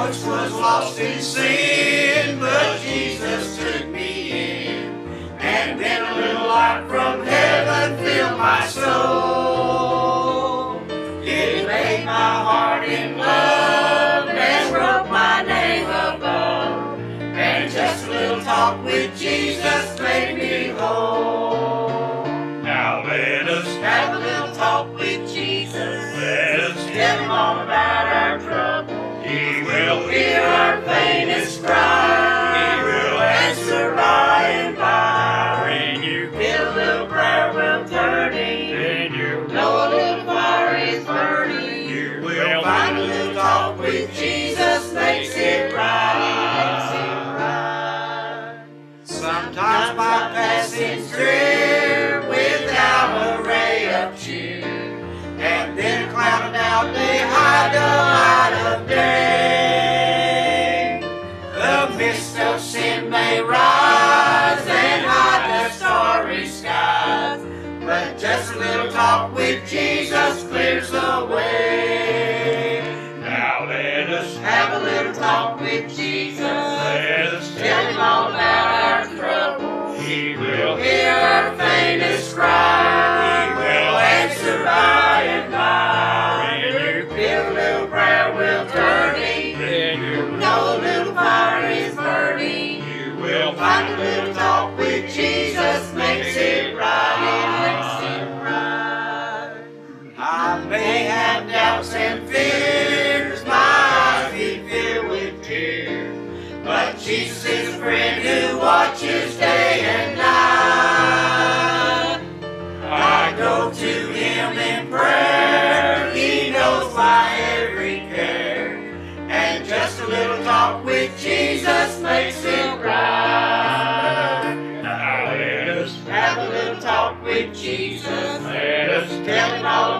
once was lost in sin, but Jesus took me in. And then a little light from heaven filled my soul. It made my heart in love and wrote my name above. And just a little talk with Jesus our faintest cry. Talk with Jesus clears the way. Now let us have a little talk with Jesus. Let us tell him all about our trouble. He will hear our faintest cry. Doubts and fears, my eyes be filled with tears. But Jesus is a friend who watches day and night. I go to him in prayer, he knows my every care. And just a little talk with Jesus makes it right. Now let us have a little talk with Jesus. Let us tell him all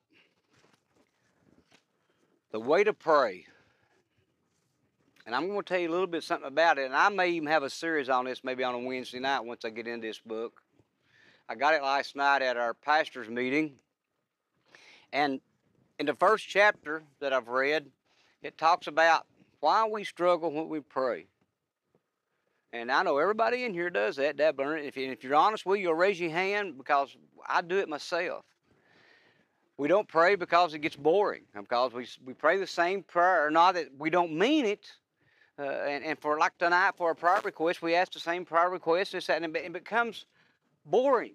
the way to pray. And I'm going to tell you a little bit something about it, and I may even have a series on this maybe on a Wednesday night once I get into this book. I got it last night at our pastor's meeting. And in the first chapter that I've read, it talks about why we struggle when we pray. And I know everybody in here does that, Dabbler. If, you, if you're honest with you, you'll raise your hand because I do it myself. We don't pray because it gets boring, because we, we pray the same prayer, not that we don't mean it. Uh, and, and for like tonight, for a prayer request, we ask the same prayer request, this, that, and it becomes boring.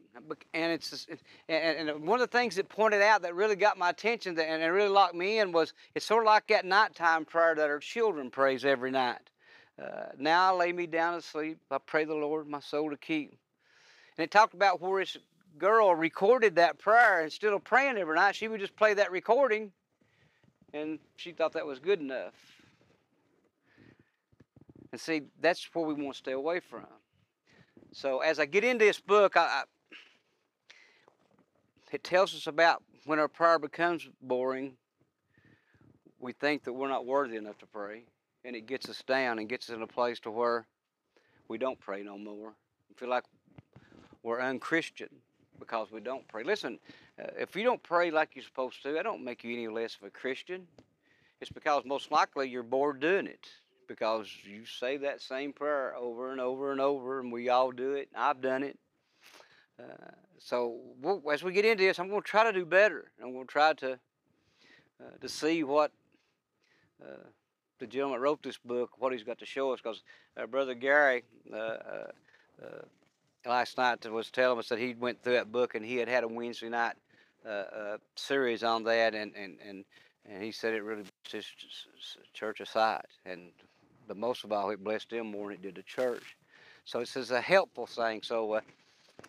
And it's and, and one of the things that pointed out that really got my attention and it really locked me in was it's sort of like that nighttime prayer that our children prays every night. Uh, now I lay me down to sleep. I pray the Lord my soul to keep. And it talked about where this girl recorded that prayer instead of praying every night. She would just play that recording, and she thought that was good enough. And see, that's where we want to stay away from. So as I get into this book, I, I, it tells us about when our prayer becomes boring, we think that we're not worthy enough to pray, and it gets us down and gets us in a place to where we don't pray no more. We feel like we're unchristian because we don't pray. Listen, uh, if you don't pray like you're supposed to, that don't make you any less of a Christian. It's because most likely you're bored doing it because you say that same prayer over and over and over, and we all do it. I've done it. Uh, so we'll, as we get into this, I'm going to try to do better. I'm going to try to uh, to see what uh, the gentleman wrote this book, what he's got to show us. Because brother Gary uh, uh, uh, last night was telling us that he went through that book and he had had a Wednesday night series on that, and and and and he said it really blessed his church aside, and but most of all, it blessed them more than it did the church. So this is a helpful thing. So uh,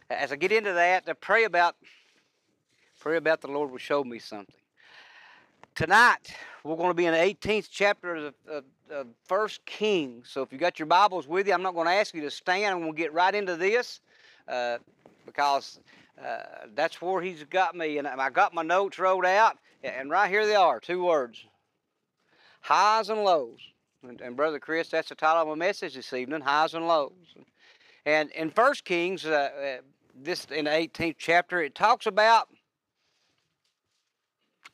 as I get into that, to pray about, pray about the Lord will show me something. tonight we're going to be in the 18th chapter of, of, of First Kings. So if you got your Bibles with you, I'm not going to ask you to stand. I'm going to get right into this uh, because uh, that's where he's got me. And I got my notes wrote out, and right here they are two words highs and lows. And, and Brother Chris, that's the title of my message this evening highs and lows. And in First Kings, uh, uh this in the 18th chapter, it talks about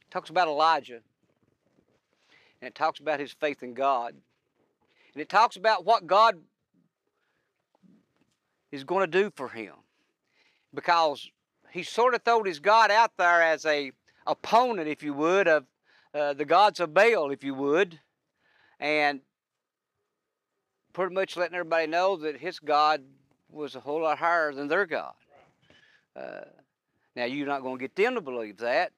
talks about Elijah. And it talks about his faith in God. And it talks about what God is going to do for him. Because he sort of thrown his God out there as a opponent, if you would, of uh, the gods of Baal, if you would. And pretty much letting everybody know that his God was a whole lot higher than their God. Uh, now, you're not going to get them to believe that.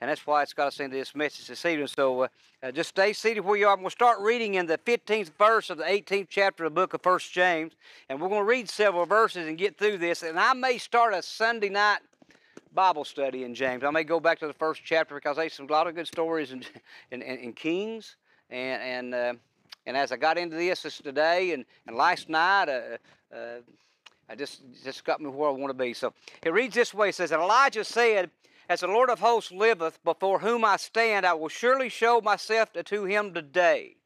And that's why it's got us into this message this evening. So uh, uh, just stay seated where you are. I'm going to start reading in the 15th verse of the 18th chapter of the book of First James. And we're going to read several verses and get through this. And I may start a Sunday night Bible study in James. I may go back to the first chapter because there's some, a lot of good stories in, in, in, in Kings. And, and, uh, and as I got into this, this today and, and last night, uh, uh, I just just got me where I want to be. So it reads this way: It says, "And Elijah said, as the Lord of hosts liveth, before whom I stand, I will surely show myself to him today.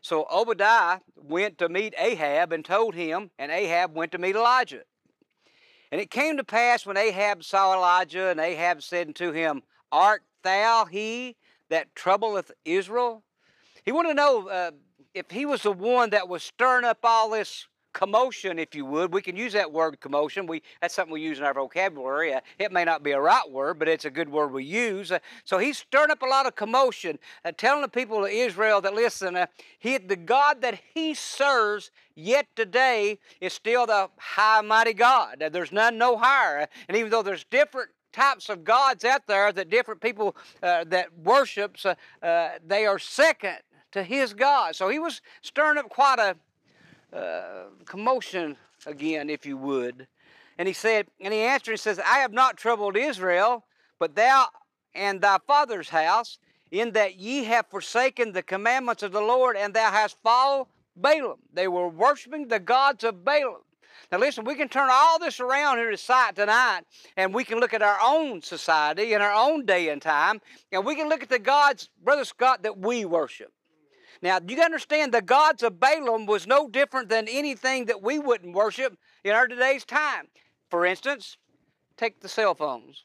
So Obadiah went to meet Ahab and told him, and Ahab went to meet Elijah. And it came to pass when Ahab saw Elijah, and Ahab said unto him, Art thou he that troubleth Israel? He wanted to know uh, if he was the one that was stirring up all this commotion, if you would. We can use that word commotion. We that's something we use in our vocabulary. Uh, it may not be a right word, but it's a good word we use. Uh, so he's stirring up a lot of commotion, uh, telling the people of Israel that listen, uh, he the God that he serves yet today is still the high mighty God. Uh, there's none no higher. And even though there's different types of gods out there that different people uh, that worships, uh, uh, they are second to his God. So he was stirring up quite a uh, commotion again, if you would. And he said, and he answered and says, I have not troubled Israel, but thou and thy father's house, in that ye have forsaken the commandments of the Lord, and thou hast followed Baalim. They were worshiping the gods of Baalim. Now, listen, we can turn all this around here to sight tonight, and we can look at our own society and our own day and time, and we can look at the gods, Brother Scott, that we worship. Now, do you understand the gods of Baalim was no different than anything that we wouldn't worship in our today's time. For instance, take the cell phones.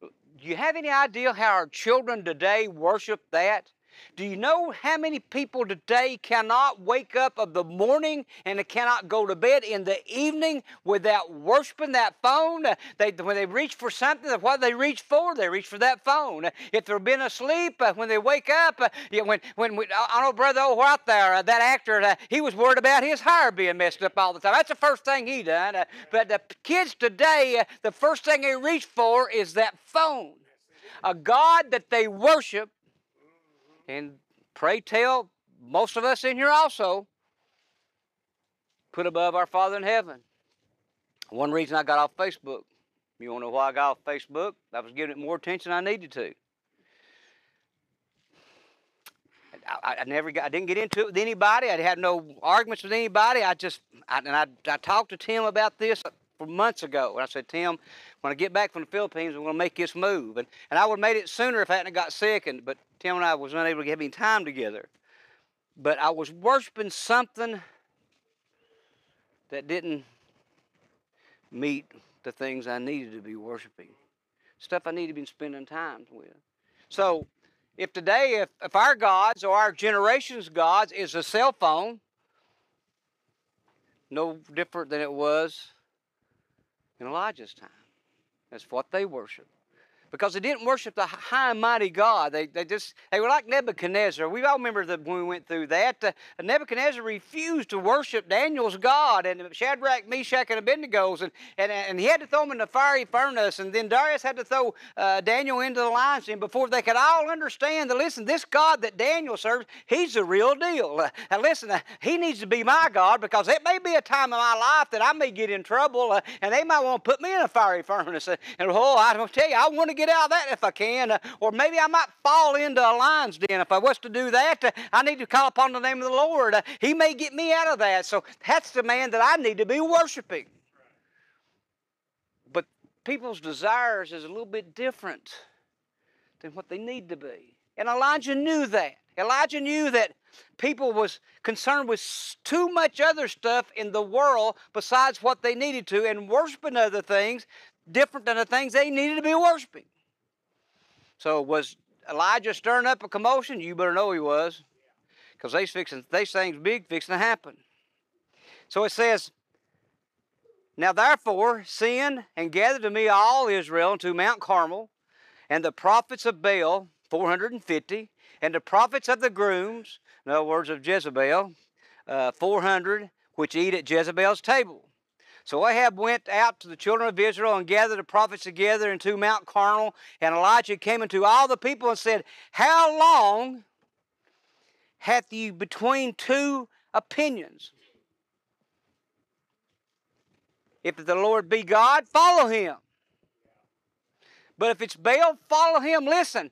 Do you have any idea how our children today worship that? Do you know how many people today cannot wake up of the morning and cannot go to bed in the evening without worshiping that phone? They, when they reach for something, what they reach for, they reach for that phone. If they've been asleep, uh, when they wake up, uh, when, when we, I know Brother Old out there, uh, that actor, he was worried about his hair being messed up all the time. That's the first thing he done. But the kids today, the first thing they reach for is that phone. A God that they worship and pray tell most of us in here also put above our Father in heaven. One reason I got off Facebook. You want to know why I got off Facebook? I was giving it more attention than I needed to. I, I, never got, I didn't get into it with anybody. I had no arguments with anybody. I just, I, and I, I talked to Tim about this months ago. And I said, Tim, when I get back from the Philippines, I'm going to make this move. And, and I would have made it sooner if I hadn't got sick. And, but Tim and I was unable to have any time together. But I was worshiping something that didn't meet the things I needed to be worshiping. Stuff I needed to be spending time with. So if today, if, if our gods or our generation's gods is a cell phone, no different than it was in Elijah's time. That's what they worshiped because they didn't worship the high and mighty God. They, they just they were like Nebuchadnezzar. We all remember that when we went through that. Uh, Nebuchadnezzar refused to worship Daniel's God and Shadrach, Meshach, and Abednego's, and, and, and he had to throw them in the fiery furnace. And then Darius had to throw uh, Daniel into the lion's den before they could all understand that listen, this God that Daniel serves, he's the real deal. Uh, and listen, uh, he needs to be my God because it may be a time in my life that I may get in trouble, uh, and they might want to put me in a fiery furnace. And, and oh, I don't tell you, I want to get get out of that if I can. Uh, or maybe I might fall into a lion's den. If I was to do that, uh, I need to call upon the name of the Lord. Uh, he may get me out of that. So that's the man that I need to be worshiping. But people's desires is a little bit different than what they need to be. And Elijah knew that. Elijah knew that people was concerned with too much other stuff in the world besides what they needed to and worshiping other things different than the things they needed to be worshiping. So was Elijah stirring up a commotion? You better know he was. Because these fixing these things big fixing to happen. So it says, Now therefore send and gather to me all Israel unto Mount Carmel, and the prophets of Baal, four hundred and fifty, and the prophets of the grooms, in other words of Jezebel, uh, 400, which eat at Jezebel's table. So Ahab went out to the children of Israel and gathered the prophets together into Mount Carmel. And Elijah came unto all the people and said, How long hath you between two opinions? If the Lord be God, follow him. But if it's Baal, follow him. Listen,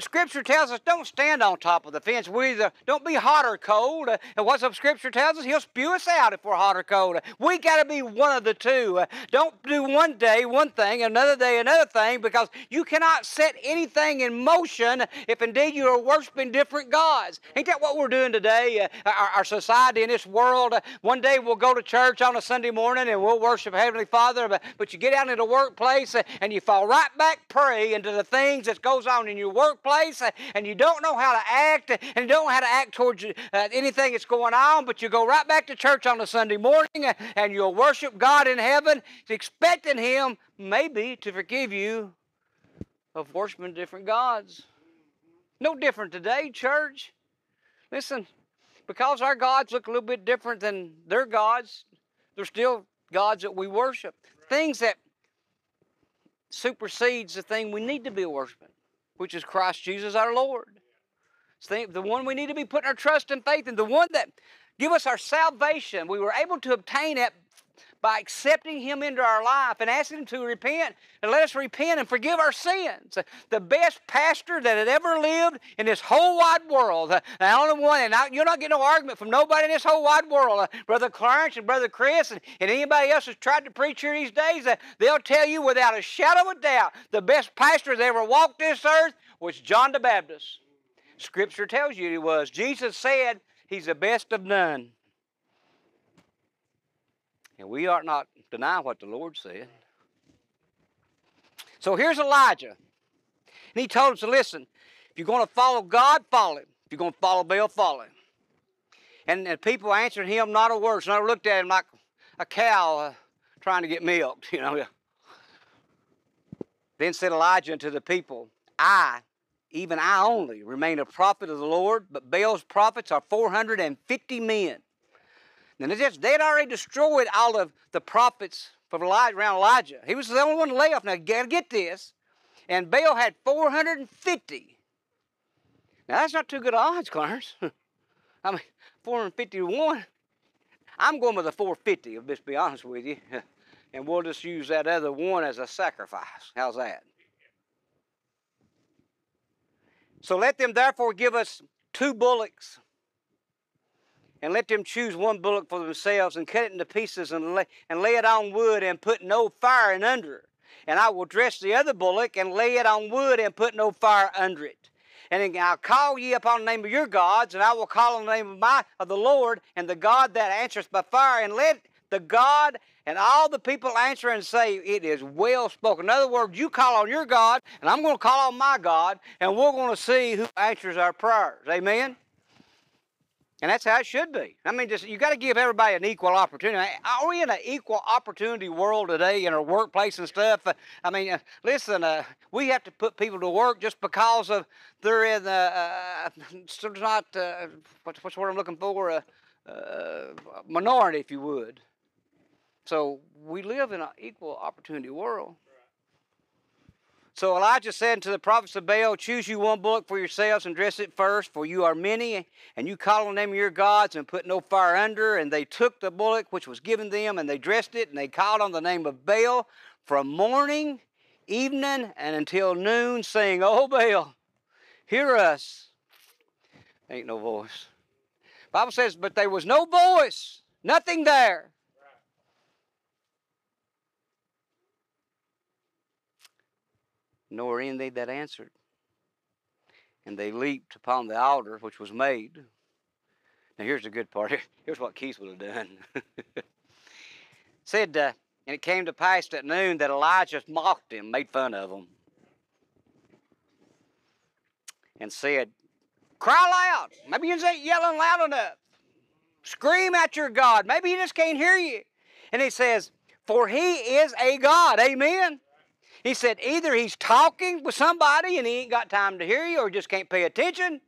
Scripture tells us don't stand on top of the fence. We either don't be hot or cold. Uh, and what's up Scripture tells us? He'll spew us out if we're hot or cold. We got to be one of the two. Uh, don't do one day one thing, another day another thing, because you cannot set anything in motion if indeed you are worshiping different gods. Ain't that what we're doing today? Uh, our, our, society in this world. One day we'll go to church on a Sunday morning and we'll worship Heavenly Father, but, but you get out into the workplace and you fall right back prey into the things that goes on in your work place uh, and you don't know how to act uh, and you don't know how to act towards uh, anything that's going on, but you go right back to church on a Sunday morning and you'll worship God in heaven, expecting Him maybe to forgive you of worshiping different gods. No different today, church. Listen, because our gods look a little bit different than their gods, they're still gods that we worship. Things that supersedes the thing we need to be worshiping which is Christ Jesus our Lord. It's the one we need to be putting our trust and faith in, the one that give us our salvation. We were able to obtain it by accepting Him into our life and asking Him to repent and let us repent and forgive our sins. The best pastor that had ever lived in this whole wide world, the only one, and you're not getting no argument from nobody in this whole wide world. Brother Clarence and Brother Chris and, and anybody else who's tried to preach here these days, uh, they'll tell you without a shadow of a doubt the best pastor that ever walked this earth was John the Baptist. Scripture tells you he was. Jesus said he's the best of none. And we ought not deny what the Lord said. So here's Elijah. And he told us to listen, if you're going to follow God, follow him. If you're going to follow Baal, follow him. And, and people answered him not a word. So I looked at him like a cow uh, trying to get milked, you know. Then said Elijah unto the people, I, even I only, remain a prophet of the Lord, but Baal's prophets are 450 men. And just, they'd already destroyed all of the prophets from Elijah, around Elijah. He was the only one left. Now, gotta get this. And Baal had 450. Now, that's not too good odds, Clarence. I mean, 450 to 1. I'm going with the 450, I'll just be honest with you. And we'll just use that other one as a sacrifice. How's that? So let them therefore give us two bullocks and let them choose one bullock for themselves and cut it into pieces and lay, and lay it on wood and put no fire in under it. And I will dress the other bullock and lay it on wood and put no fire under it. And I'll call ye upon the name of your gods, and I will call on the name of my of the Lord, and the God that answers by fire, and let the God and all the people answer and say, It is well spoken. In other words, you call on your God, and I'm going to call on my God, and we're going to see who answers our prayers. Amen? And that's how it should be. I mean, just you got to give everybody an equal opportunity. Are we in an equal opportunity world today in our workplace and stuff? I mean, uh, listen, uh, we have to put people to work just because of they're in the uh, uh not uh, what's, what's what I'm looking for a uh, minority, if you would. So we live in an equal opportunity world. So Elijah said to the prophets of Baal, Choose you one bullock for yourselves and dress it first, for you are many, and you call on them your gods and put no fire under. And they took the bullock which was given them, and they dressed it, and they called on the name of Baal from morning evening and until noon, saying, Oh, Baal, hear us. Ain't no voice. Bible says, but there was no voice, nothing there. Nor any that answered. And they leaped upon the altar which was made. Now here's the good part. Here's what Keith would have done. Said, uh, and it came to pass at noon that Elijah mocked him, made fun of him, and said, Cry loud. Maybe you ain't yelling loud enough. Scream at your God. Maybe he just can't hear you. And he says, For he is a God. Amen. He said, either he's talking with somebody and he ain't got time to hear you or just can't pay attention,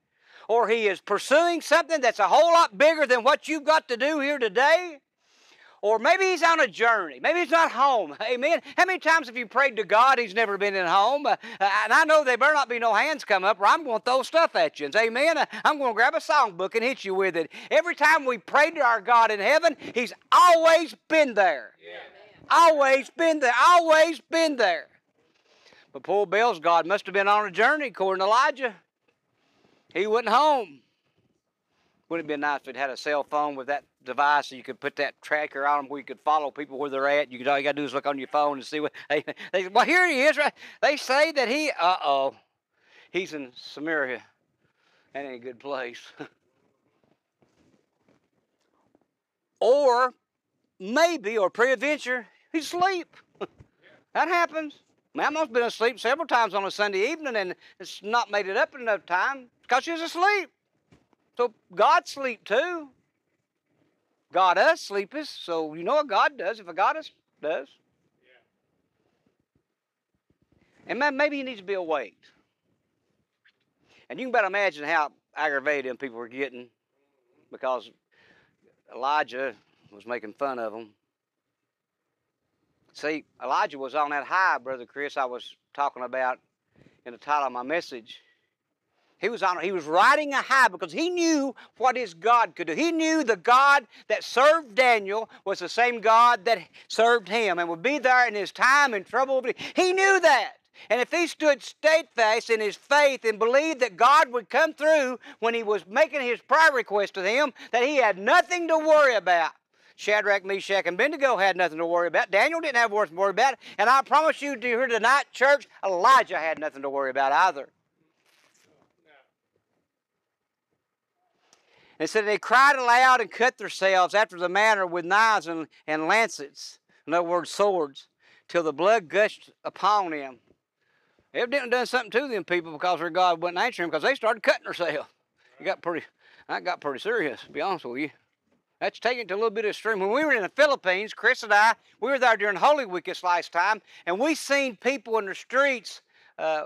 or he is pursuing something that's a whole lot bigger than what you've got to do here today. Or maybe he's on a journey. Maybe he's not home. Amen. How many times have you prayed to God he's never been in home? Uh, and I know there better not be no hands come up or I'm going to throw stuff at you. And say, Amen. Uh, I'm going to grab a songbook and hit you with it. Every time we pray to our God in heaven, he's always been there. Yeah. Always been there. Always been there. But poor Baal's God must have been on a journey, according to Elijah. He wasn't home. Wouldn't it be nice if it had a cell phone with that device so you could put that tracker on them where you could follow people where they're at? You could all you got to do is look on your phone and see what they, they well here he is right. They say that he uh oh he's in Samaria. That ain't a good place. or maybe or pre-adventure he's asleep. that happens. Man, I've been asleep several times on a Sunday evening and it's not made it up in enough time because she's asleep. So God sleep too. God us sleepeth, so you know what God does if a goddess does. Yeah. And man, maybe he needs to be awake. And you can better imagine how aggravated them people were getting because Elijah was making fun of them. See, Elijah was on that high, Brother Chris, I was talking about in the title of my message. He was on he was riding a high because he knew what his God could do. He knew the God that served Daniel was the same God that served him and would be there in his time and trouble. He knew that. And if he stood steadfast in his faith and believed that God would come through when he was making his prayer request to him, that he had nothing to worry about. Shadrach, Meshach, and Abednego had nothing to worry about. Daniel didn't have worth to worry about. And I promise you, here tonight, church, Elijah had nothing to worry about either. And said they cried aloud and cut themselves after the manner with knives and, and lancets, in other words, swords, till the blood gushed upon them. They evidently done something to them people because their God wouldn't answer them because they started cutting themselves. It got pretty, that got pretty serious, to be honest with you. That's taking it to a little bit of extreme. When we were in the Philippines, Chris and I, we were there during Holy Week this last time, and we seen people in the streets uh,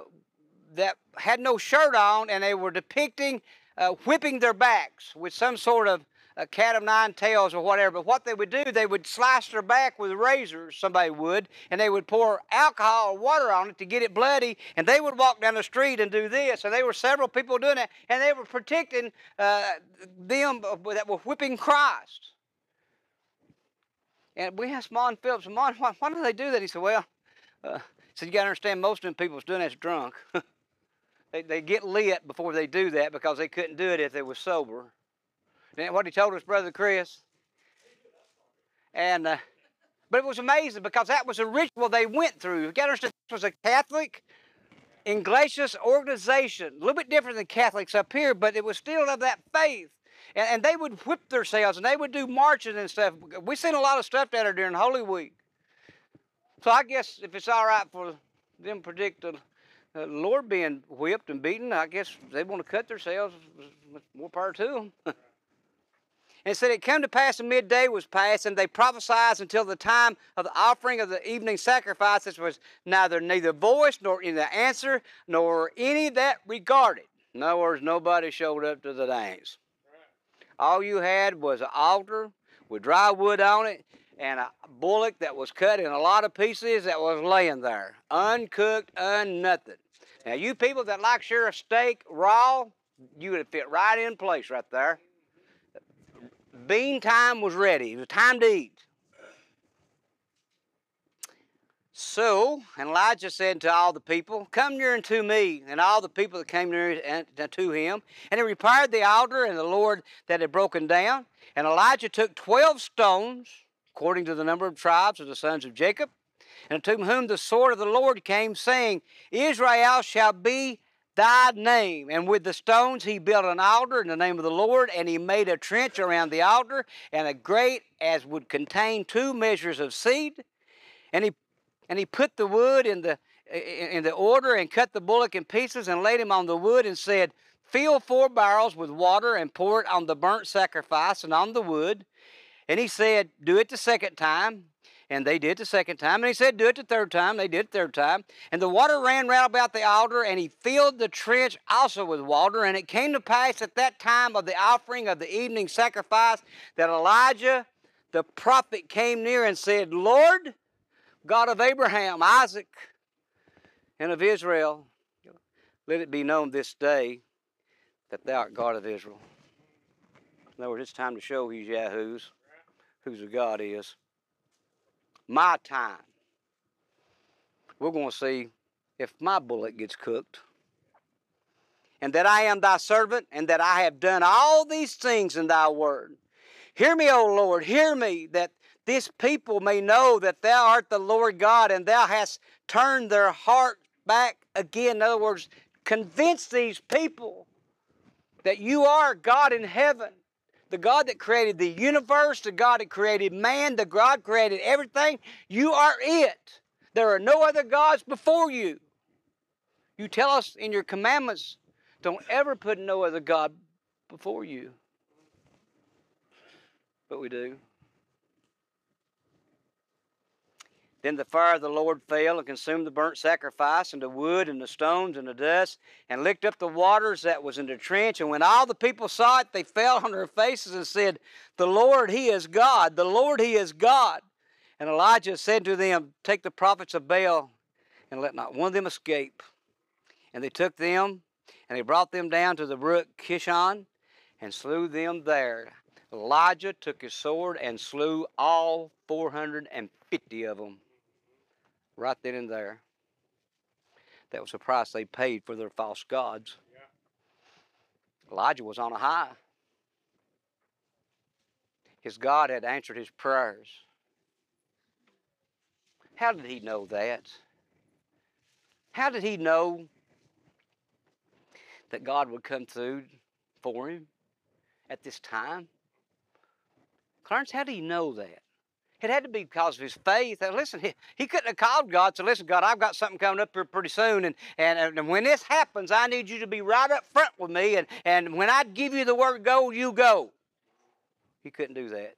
that had no shirt on, and they were depicting uh, whipping their backs with some sort of a cat of nine tails or whatever. But what they would do, they would slice their back with razors, somebody would, and they would pour alcohol or water on it to get it bloody, and they would walk down the street and do this. And there were several people doing that, and they were protecting uh, them that were whipping Christ. And we asked Mon Phillips, Mon, why, why do they do that? He said, well, uh, so you got to understand, most of them people's doing that's drunk. They, they get lit before they do that because they couldn't do it if they were sober. And what he told us, Brother Chris. And uh, but it was amazing because that was a ritual they went through. You got to understand, this was a Catholic Iglesias organization, a little bit different than Catholics up here, but it was still of that faith. And, and they would whip themselves and they would do marches and stuff. We've seen a lot of stuff down there during Holy Week. So I guess if it's all right for them predict a uh, Lord being whipped and beaten, I guess they want to cut themselves. More power to them. and said, It came to pass the midday was past, and they prophesied until the time of the offering of the evening sacrifices was neither neither voice nor any answer nor any that regarded. In other words, nobody showed up to the dance. All you had was an altar with dry wood on it and a bullock that was cut in a lot of pieces that was laying there, uncooked, unnothing. Now, you people that like a steak raw, you would fit right in place right there. Bean time was ready. It was time to eat. So, Elijah said to all the people, Come near unto me. And all the people that came near to him. And he repaired the altar and the Lord that had broken down. And Elijah took twelve stones, according to the number of tribes of the sons of Jacob, and to whom the sword of the Lord came, saying, Israel shall be thy name. And with the stones he built an altar in the name of the Lord, and he made a trench around the altar, and a grate as would contain two measures of seed. And he and he put the wood in the in the order and cut the bullock in pieces and laid him on the wood and said, Fill four barrels with water and pour it on the burnt sacrifice and on the wood. And he said, Do it the second time. And they did the second time. And he said, Do it the third time. They did the third time. And the water ran round about the altar, and he filled the trench also with water. And it came to pass at that time of the offering of the evening sacrifice that Elijah the prophet came near and said, Lord, God of Abraham, Isaac, and of Israel, let it be known this day that thou art God of Israel. In other words, it's time to show these yahoos whose God is. My time. We're going to see if my bullet gets cooked. And that I am thy servant, and that I have done all these things in thy word. Hear me, O Lord, hear me, that this people may know that thou art the Lord God and thou hast turned their heart back again. In other words, convince these people that you are God in heaven, the God that created the universe, the God that created man, the God created everything. You are it. There are no other gods before you. You tell us in your commandments, don't ever put no other God before you. But we do. Then the fire of the Lord fell and consumed the burnt sacrifice and the wood and the stones and the dust and licked up the waters that was in the trench. And when all the people saw it, they fell on their faces and said, The Lord, He is God. The Lord, He is God. And Elijah said to them, Take the prophets of Baal and let not one of them escape. And they took them and they brought them down to the brook Kishon and slew them there. Elijah took his sword and slew all 450 of them right then and there. That was the price they paid for their false gods. Yeah. Elijah was on a high. His God had answered his prayers. How did he know that? How did he know that God would come through for him at this time? Clarence, how did he know that? It had to be because of his faith. And listen, he, he couldn't have called God to listen, God, I've got something coming up here pretty soon. And, and, and when this happens, I need you to be right up front with me. And, and when I give you the word go, you go. He couldn't do that.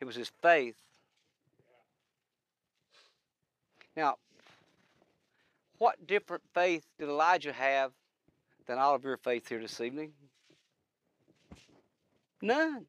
It was his faith. Now, what different faith did Elijah have than all of your faith here this evening? None.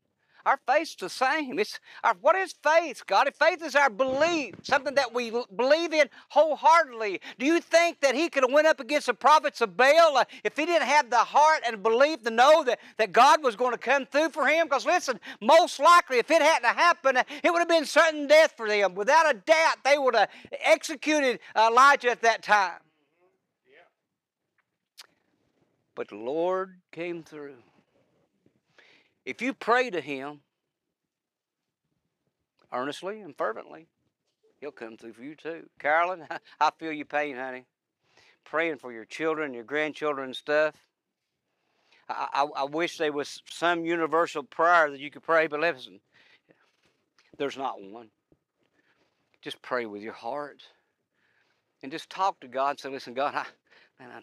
Our faith's the same. It's our, what is faith, God? If faith is our belief, something that we believe in wholeheartedly. Do you think that he could have went up against the prophets of Baal uh, if he didn't have the heart and belief to know that, that God was going to come through for him? Because listen, most likely if it hadn't happened, uh, it would have been certain death for them. Without a doubt, they would have executed Elijah at that time. But the Lord came through. If you pray to Him earnestly and fervently, He'll come through for you too. Carolyn, I feel your pain, honey. Praying for your children, your grandchildren, and stuff. I, I, I wish there was some universal prayer that you could pray, but listen, there's not one. Just pray with your heart and just talk to God and say, listen, God, I, man, I,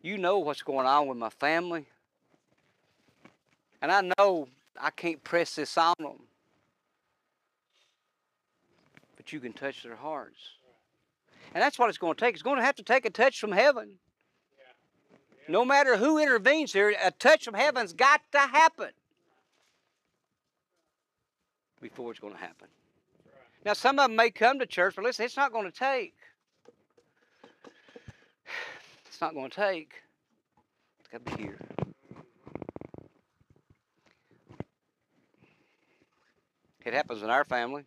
you know what's going on with my family. And I know I can't press this on them. But you can touch their hearts. And that's what it's going to take. It's going to have to take a touch from heaven. No matter who intervenes here, a touch from heaven's got to happen before it's going to happen. Now, some of them may come to church, but listen, it's not going to take. It's not going to take. It's got to be here. It happens in our family.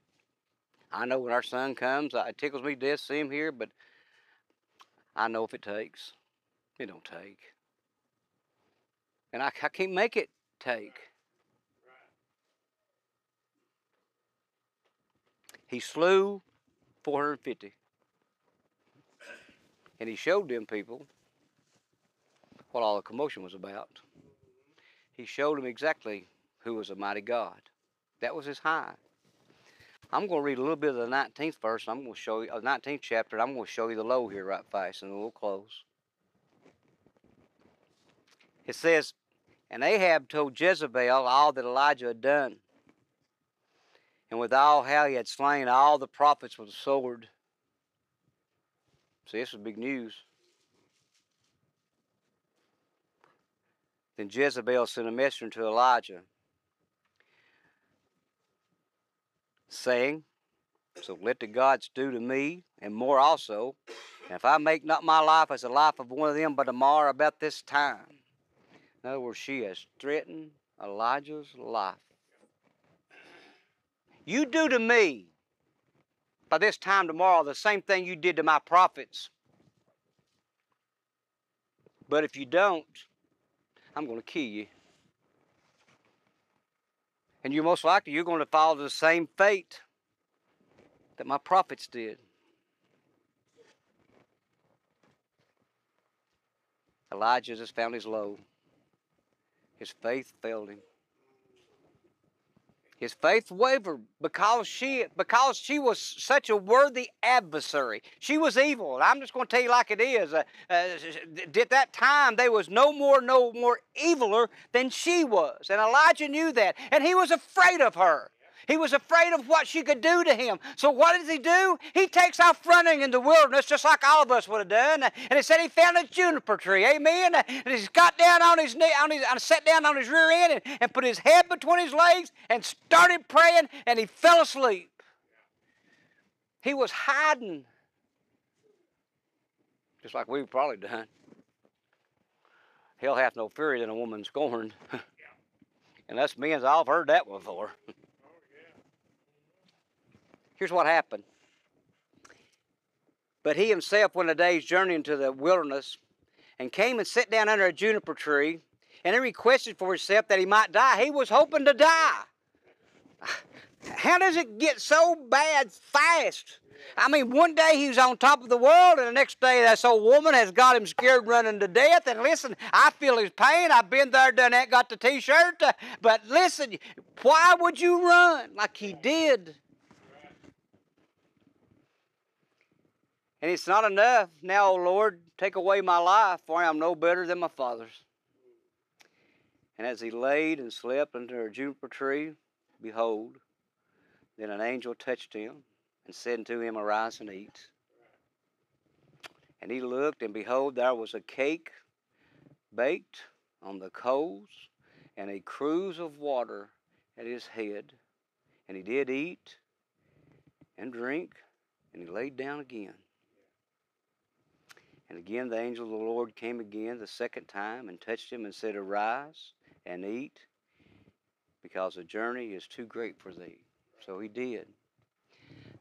I know when our son comes, it tickles me to death to see him here, but I know if it takes, it don't take. And I, I can't make it take. He slew 450. And he showed them people what all the commotion was about. He showed them exactly who was a mighty God. That was his high. I'm going to read a little bit of the 19th verse. I'm going to show you, uh, 19th chapter. I'm going to show you the low here right fast, and we'll close. It says, And Ahab told Jezebel all that Elijah had done, and with all how he had slain all the prophets with the sword. See, this was big news. Then Jezebel sent a messenger to Elijah saying, So let the gods do to me, and more also, and if I make not my life as the life of one of them by tomorrow about this time. In other words, she has threatened Elijah's life. You do to me by this time tomorrow the same thing you did to my prophets. But if you don't, I'm going to kill you and you're most likely you're going to follow the same fate that my prophets did. Elijah just found his low. His faith failed him. His faith wavered because she because she was such a worthy adversary. She was evil. I'm just going to tell you like it is. Uh, uh, at that time, there was no more no more eviler than she was, and Elijah knew that, and he was afraid of her. He was afraid of what she could do to him. So what does he do? He takes off running in the wilderness just like all of us would have done. And he said he found a juniper tree. Amen. And he got down on his knee, on his, and sat down on his rear end and, and put his head between his legs and started praying and he fell asleep. He was hiding. Just like we've probably done. Hell hath no fury than a woman scorned. and us men's, I've heard that before. Here's what happened. But he himself went a day's journey into the wilderness and came and sat down under a juniper tree and he requested for himself that he might die. He was hoping to die. How does it get so bad fast? I mean, one day he was on top of the world, and the next day that old woman has got him scared running to death. And listen, I feel his pain. I've been there, done that, got the t shirt. But listen, why would you run like he did? And it's not enough. Now, O Lord, take away my life, for I am no better than my father's. And as he laid and slept under a juniper tree, behold, then an angel touched him and said unto him, Arise and eat. And he looked, and behold, there was a cake baked on the coals, and a cruse of water at his head. And he did eat and drink, and he laid down again. And again the angel of the Lord came again the second time and touched him and said, Arise and eat, because the journey is too great for thee. So he did.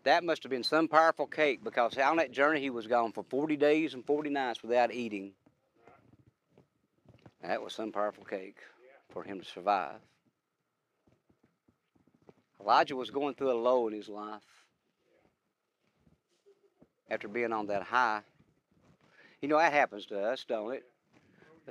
That must have been some powerful cake because on that journey he was gone for 40 days and 40 nights without eating. That was some powerful cake for him to survive. Elijah was going through a low in his life after being on that high. You know, that happens to us, don't it?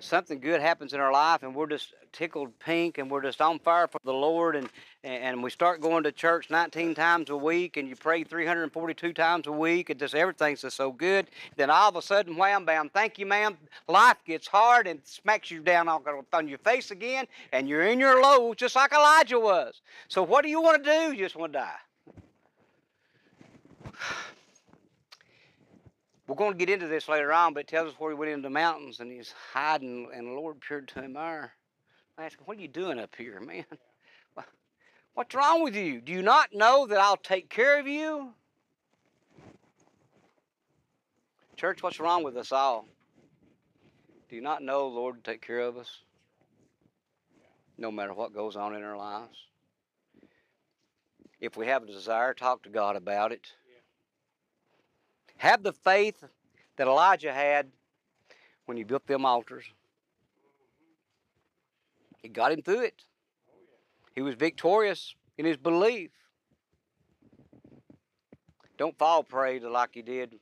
Something good happens in our life and we're just tickled pink and we're just on fire for the Lord and, and we start going to church 19 times a week and you pray 342 times a week and just everything's just so good. Then all of a sudden, wham bam, thank you, ma'am. Life gets hard and smacks you down on your face again and you're in your low just like Elijah was. So what do you want to do? You just want to die. We're going to get into this later on, but it tells us where he went into the mountains and he's hiding, and the Lord appeared to him there. I asked him, What are you doing up here, man? What's wrong with you? Do you not know that I'll take care of you? Church, what's wrong with us all? Do you not know Lord will take care of us? No matter what goes on in our lives. If we have a desire, talk to God about it. Have the faith that Elijah had when he built them altars. It got him through it. He was victorious in his belief. Don't fall prey to like he did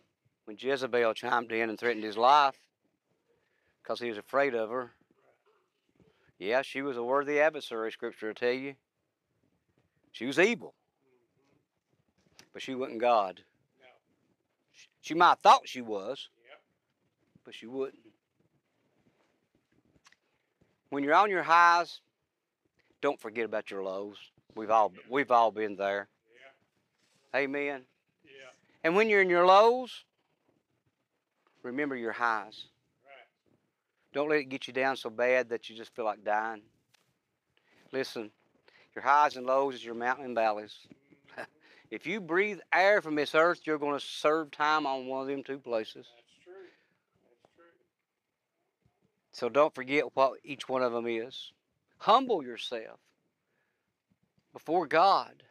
when Jezebel chimed in and threatened his life because he was afraid of her. Yeah, she was a worthy adversary, Scripture will tell you. She was evil, but she wasn't God. She might have thought she was, Yep. but she wouldn't. When you're on your highs, don't forget about your lows. We've all we've all been there. Yeah. Amen. Yeah. And when you're in your lows, remember your highs. Right. Don't let it get you down so bad that you just feel like dying. Listen, your highs and lows is your mountain and valleys. If you breathe air from this earth, you're going to serve time on one of them two places. That's true. That's true. So don't forget what each one of them is. Humble yourself before God.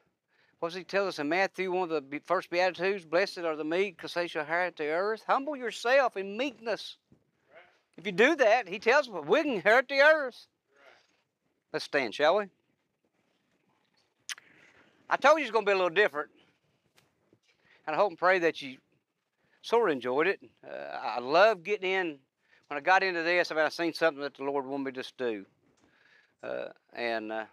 What does he tell us in Matthew, one of the first Beatitudes? Blessed are the meek, because they shall inherit the earth. Humble yourself in meekness. Right. If you do that, he tells us we can inherit the earth. Right. Let's stand, shall we? I told you it's going to be a little different. And I hope and pray that you sort of enjoyed it. Uh, I love getting in. When I got into this, I mean, I seen something that the Lord wanted me to just do. Uh, and uh,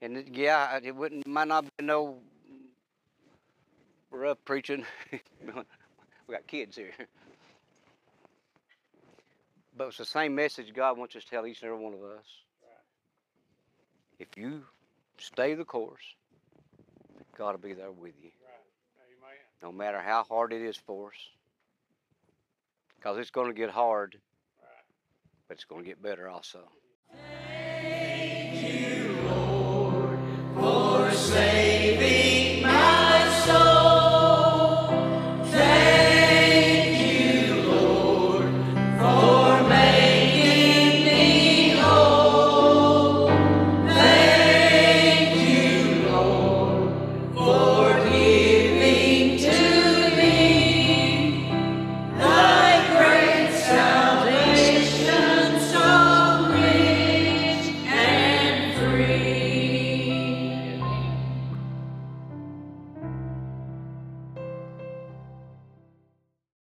and it, yeah, it wouldn't might not be no rough preaching. we got kids here. But it's the same message God wants us to tell each and every one of us. If you stay the course, God will be there with you. Right. Amen. No matter how hard it is for us. Because it's going to get hard, Right. but it's going to get better also.